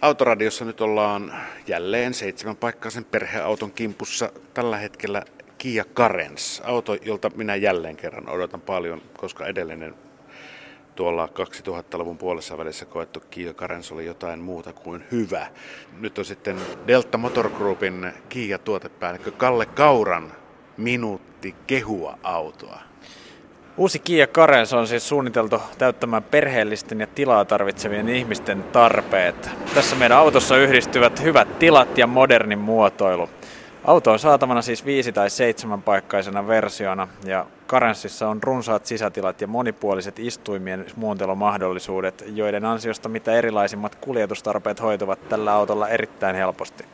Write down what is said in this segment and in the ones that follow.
Autoradiossa nyt ollaan jälleen seitsemän paikkaisen perheauton kimpussa. Tällä hetkellä Kia Carens, auto, jolta minä jälleen kerran odotan paljon, koska edellinen tuolla 2000-luvun puolessa välissä koettu Kia Carens oli jotain muuta kuin hyvä. Nyt on sitten Delta Motor Groupin Kia-tuotepäällikkö Kalle Kauran minuutti kehua autoa. Uusi Kia Carens on siis suunniteltu täyttämään perheellisten ja tilaa tarvitsevien ihmisten tarpeet. Tässä meidän autossa yhdistyvät hyvät tilat ja modernin muotoilu. Auto on saatavana siis viisi- tai seitsemänpaikkaisena versiona ja Karenssissa on runsaat sisätilat ja monipuoliset istuimien muuntelomahdollisuudet, joiden ansiosta mitä erilaisimmat kuljetustarpeet hoituvat tällä autolla erittäin helposti.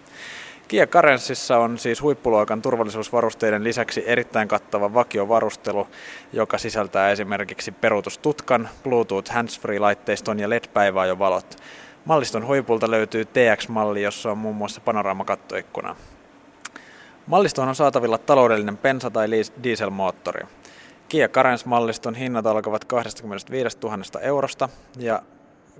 Kia Karenssissa on siis huippuluokan turvallisuusvarusteiden lisäksi erittäin kattava vakiovarustelu, joka sisältää esimerkiksi perutustutkan, Bluetooth handsfree-laitteiston ja LED-päiväajovalot. Malliston huipulta löytyy TX-malli, jossa on muun muassa panoraamakattoikkuna. Mallistoon on saatavilla taloudellinen pensa- tai dieselmoottori. Kia Carens-malliston hinnat alkavat 25 000 eurosta ja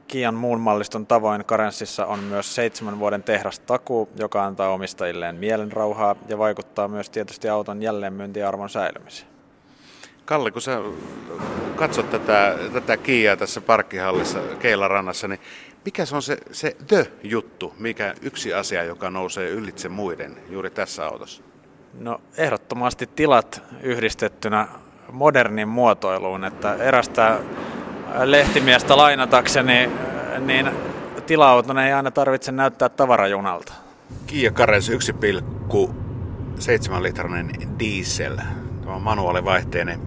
Kian muun malliston tavoin Karenssissa on myös seitsemän vuoden tehdastakuu, joka antaa omistajilleen mielenrauhaa ja vaikuttaa myös tietysti auton jälleenmyyntiarvon säilymiseen. Kalle, kun sä katsot tätä, tätä Kiaa tässä parkkihallissa Keilarannassa, niin mikä se on se, se the-juttu, mikä yksi asia, joka nousee ylitse muiden juuri tässä autossa? No ehdottomasti tilat yhdistettynä modernin muotoiluun, että erästä lehtimiestä lainatakseni, niin tila ei aina tarvitse näyttää tavarajunalta. Kia Carens 1,7 litrainen diesel, tämä on manuaalivaihteinen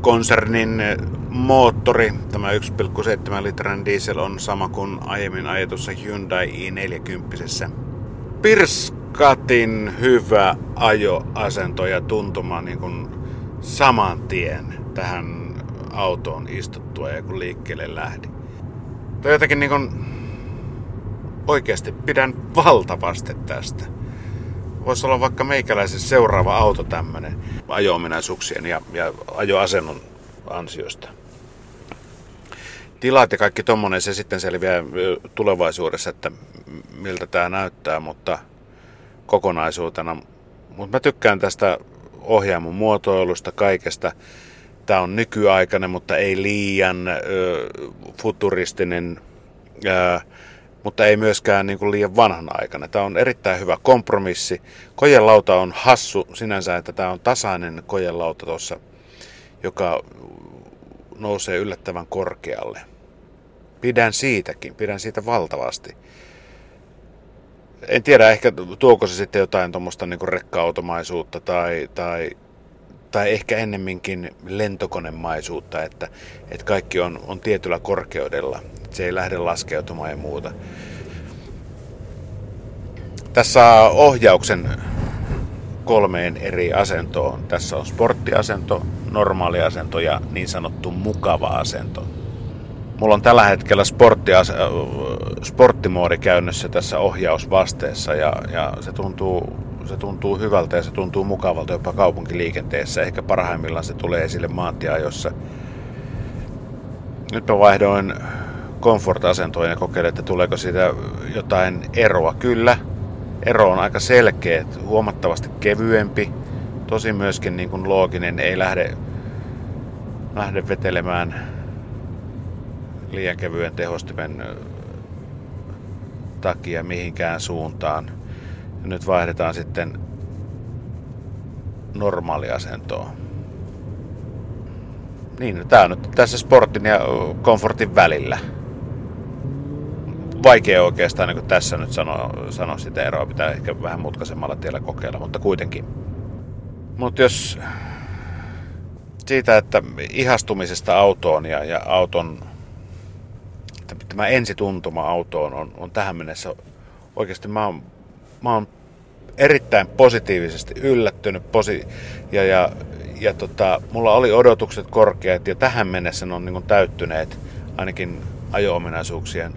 konsernin moottori. Tämä 1,7 litrainen diesel on sama kuin aiemmin ajetussa Hyundai i40. Pirskatin hyvä ajoasento ja tuntuma niin kuin saman tien tähän autoon istuttua ja kun liikkeelle lähdi. Tai jotenkin niin kuin oikeasti pidän valtavasti tästä. Voisi olla vaikka meikäläisen seuraava auto tämmöinen ajo-ominaisuuksien ja, ja ajoasennon ansiosta. Tilat ja kaikki tommonen, se sitten selviää tulevaisuudessa, että miltä tämä näyttää, mutta kokonaisuutena. Mutta mä tykkään tästä ohjaamon muotoilusta, kaikesta. Tämä on nykyaikainen, mutta ei liian ö, futuristinen, ö, mutta ei myöskään niin kuin liian vanhanaikainen. Tämä on erittäin hyvä kompromissi. Kojelauta on hassu sinänsä, että tämä on tasainen kojelauta tuossa, joka nousee yllättävän korkealle. Pidän siitäkin, pidän siitä valtavasti. En tiedä, ehkä tuoko se sitten jotain tuommoista niin rekka-automaisuutta tai, tai tai ehkä ennemminkin lentokonemaisuutta, että, että kaikki on, on tietyllä korkeudella. Se ei lähde laskeutumaan ja muuta. Tässä ohjauksen kolmeen eri asentoon. Tässä on sporttiasento, normaali asento ja niin sanottu mukava asento. Mulla on tällä hetkellä sporttimoodi käynnissä tässä ohjausvasteessa ja, ja se tuntuu se tuntuu hyvältä ja se tuntuu mukavalta jopa kaupunkiliikenteessä. Ehkä parhaimmillaan se tulee esille maantieajossa. Nyt mä vaihdoin komfort-asentoon ja kokeilin, että tuleeko siitä jotain eroa. Kyllä, ero on aika selkeä, huomattavasti kevyempi. Tosi myöskin niin kuin looginen, ei lähde, lähde vetelemään liian kevyen tehostimen takia mihinkään suuntaan. Ja nyt vaihdetaan sitten normaaliasentoon. Niin, no tää on nyt tässä sportin ja komfortin välillä. Vaikea oikeastaan niin tässä nyt sanoa, sanoa sitä eroa. Pitää ehkä vähän mutkaisemmalla tiellä kokeilla, mutta kuitenkin. Mutta jos siitä, että ihastumisesta autoon ja, ja auton, tämä ensituntuma autoon on, on tähän mennessä oikeasti mä oon mä oon erittäin positiivisesti yllättynyt posi- ja, ja, ja tota, mulla oli odotukset korkeat ja tähän mennessä ne on niin täyttyneet ainakin ajo-ominaisuuksien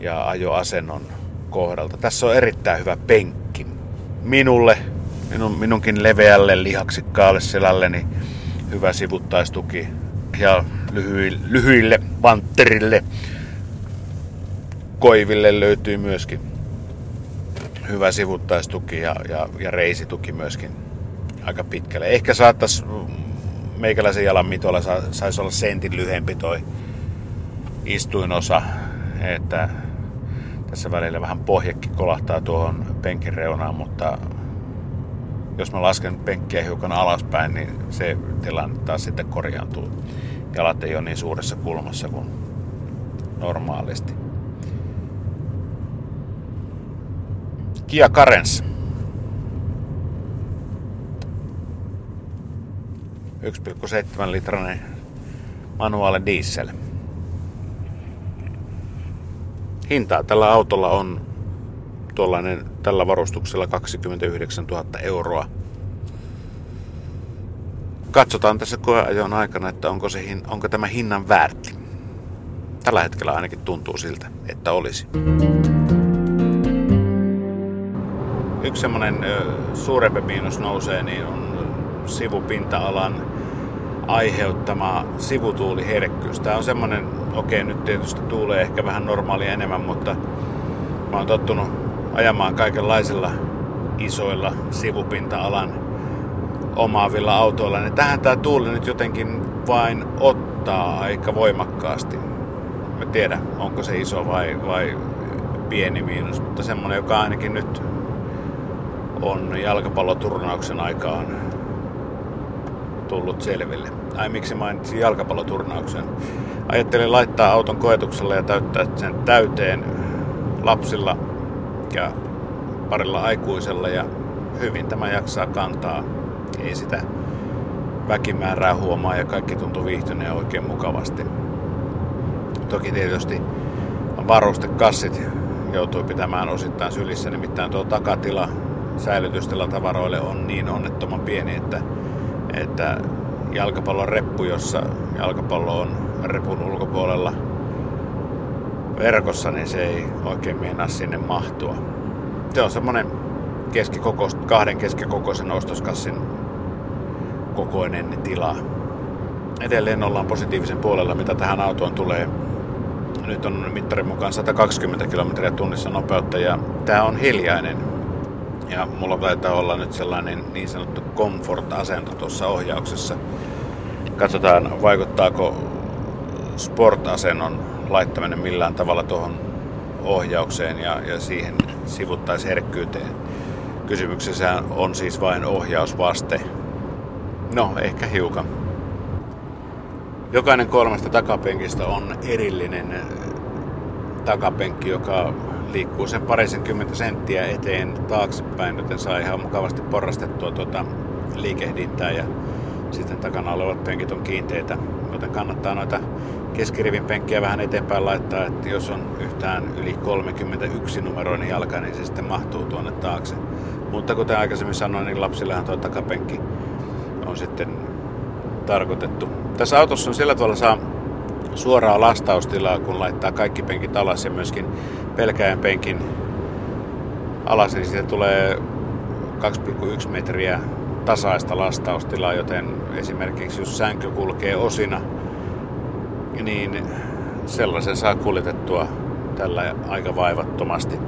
ja ajoasennon kohdalta. Tässä on erittäin hyvä penkki. Minulle, minun, minunkin leveälle lihaksikkaalle selälleni hyvä sivuttaistuki ja lyhyille, lyhyille vantterille Koiville löytyy myöskin hyvä sivuttaistuki ja, ja, ja reisituki myöskin aika pitkälle. Ehkä saattaisi meikäläisen jalan mitolla saisi olla sentin lyhempi toi istuinosa, että tässä välillä vähän pohjekin kolahtaa tuohon penkin reunaan, mutta jos mä lasken penkkiä hiukan alaspäin, niin se tilanne taas sitten korjaantuu. Jalat ei ole niin suuressa kulmassa kuin normaalisti. Kia Carens. 1,7 litrainen manuaali diesel. Hintaa tällä autolla on tuollainen tällä varustuksella 29 000 euroa. Katsotaan tässä koeajon aikana, että onko, se, onko tämä hinnan väärti. Tällä hetkellä ainakin tuntuu siltä, että olisi. Yksi semmoinen suurempi miinus nousee, niin on sivupinta-alan aiheuttama sivutuuliherkkyys. Tämä on semmoinen, okei nyt tietysti tuulee ehkä vähän normaalia enemmän, mutta mä oon tottunut ajamaan kaikenlaisilla isoilla sivupinta-alan omaavilla autoilla, niin tähän tämä tuuli nyt jotenkin vain ottaa aika voimakkaasti. Mä tiedä, onko se iso vai, vai pieni miinus, mutta semmonen, joka ainakin nyt on jalkapalloturnauksen aikaan tullut selville. Ai miksi mainitsin jalkapalloturnauksen? Ajattelin laittaa auton koetuksella ja täyttää sen täyteen lapsilla ja parilla aikuisella ja hyvin tämä jaksaa kantaa. Ei sitä väkimäärää huomaa ja kaikki tuntuu viihtyneen oikein mukavasti. Toki tietysti varustekassit joutui pitämään osittain sylissä, nimittäin tuo takatila säilytystila tavaroille on niin onnettoman pieni, että, että jalkapallon reppu, jossa jalkapallo on repun ulkopuolella verkossa, niin se ei oikein meinaa sinne mahtua. Se on semmonen keskikoko, kahden keskikokoisen ostoskassin kokoinen tila. Edelleen ollaan positiivisen puolella, mitä tähän autoon tulee. Nyt on mittarin mukaan 120 kilometriä tunnissa nopeutta ja tämä on hiljainen. Ja mulla taitaa olla nyt sellainen niin sanottu comfort-asento tuossa ohjauksessa. Katsotaan, vaikuttaako sport-asennon laittaminen millään tavalla tuohon ohjaukseen ja, ja siihen sivuttaisherkkyyteen. Kysymyksessä on siis vain ohjausvaste. No, ehkä hiukan. Jokainen kolmesta takapenkistä on erillinen takapenkki, joka liikkuu sen parisenkymmentä senttiä eteen taaksepäin, joten saa ihan mukavasti porrastettua tuota liikehdintää ja sitten takana olevat penkit on kiinteitä, joten kannattaa noita keskirivin penkkiä vähän eteenpäin laittaa, että jos on yhtään yli 31 numeroinen jalka, niin se sitten mahtuu tuonne taakse. Mutta kuten aikaisemmin sanoin, niin lapsillehan tuo takapenkki on sitten tarkoitettu. Tässä autossa on sillä tavalla saa suoraa lastaustilaa, kun laittaa kaikki penkit alas ja myöskin pelkäjän penkin alas, niin siitä tulee 2,1 metriä tasaista lastaustilaa, joten esimerkiksi jos sänky kulkee osina, niin sellaisen saa kuljetettua tällä aika vaivattomasti.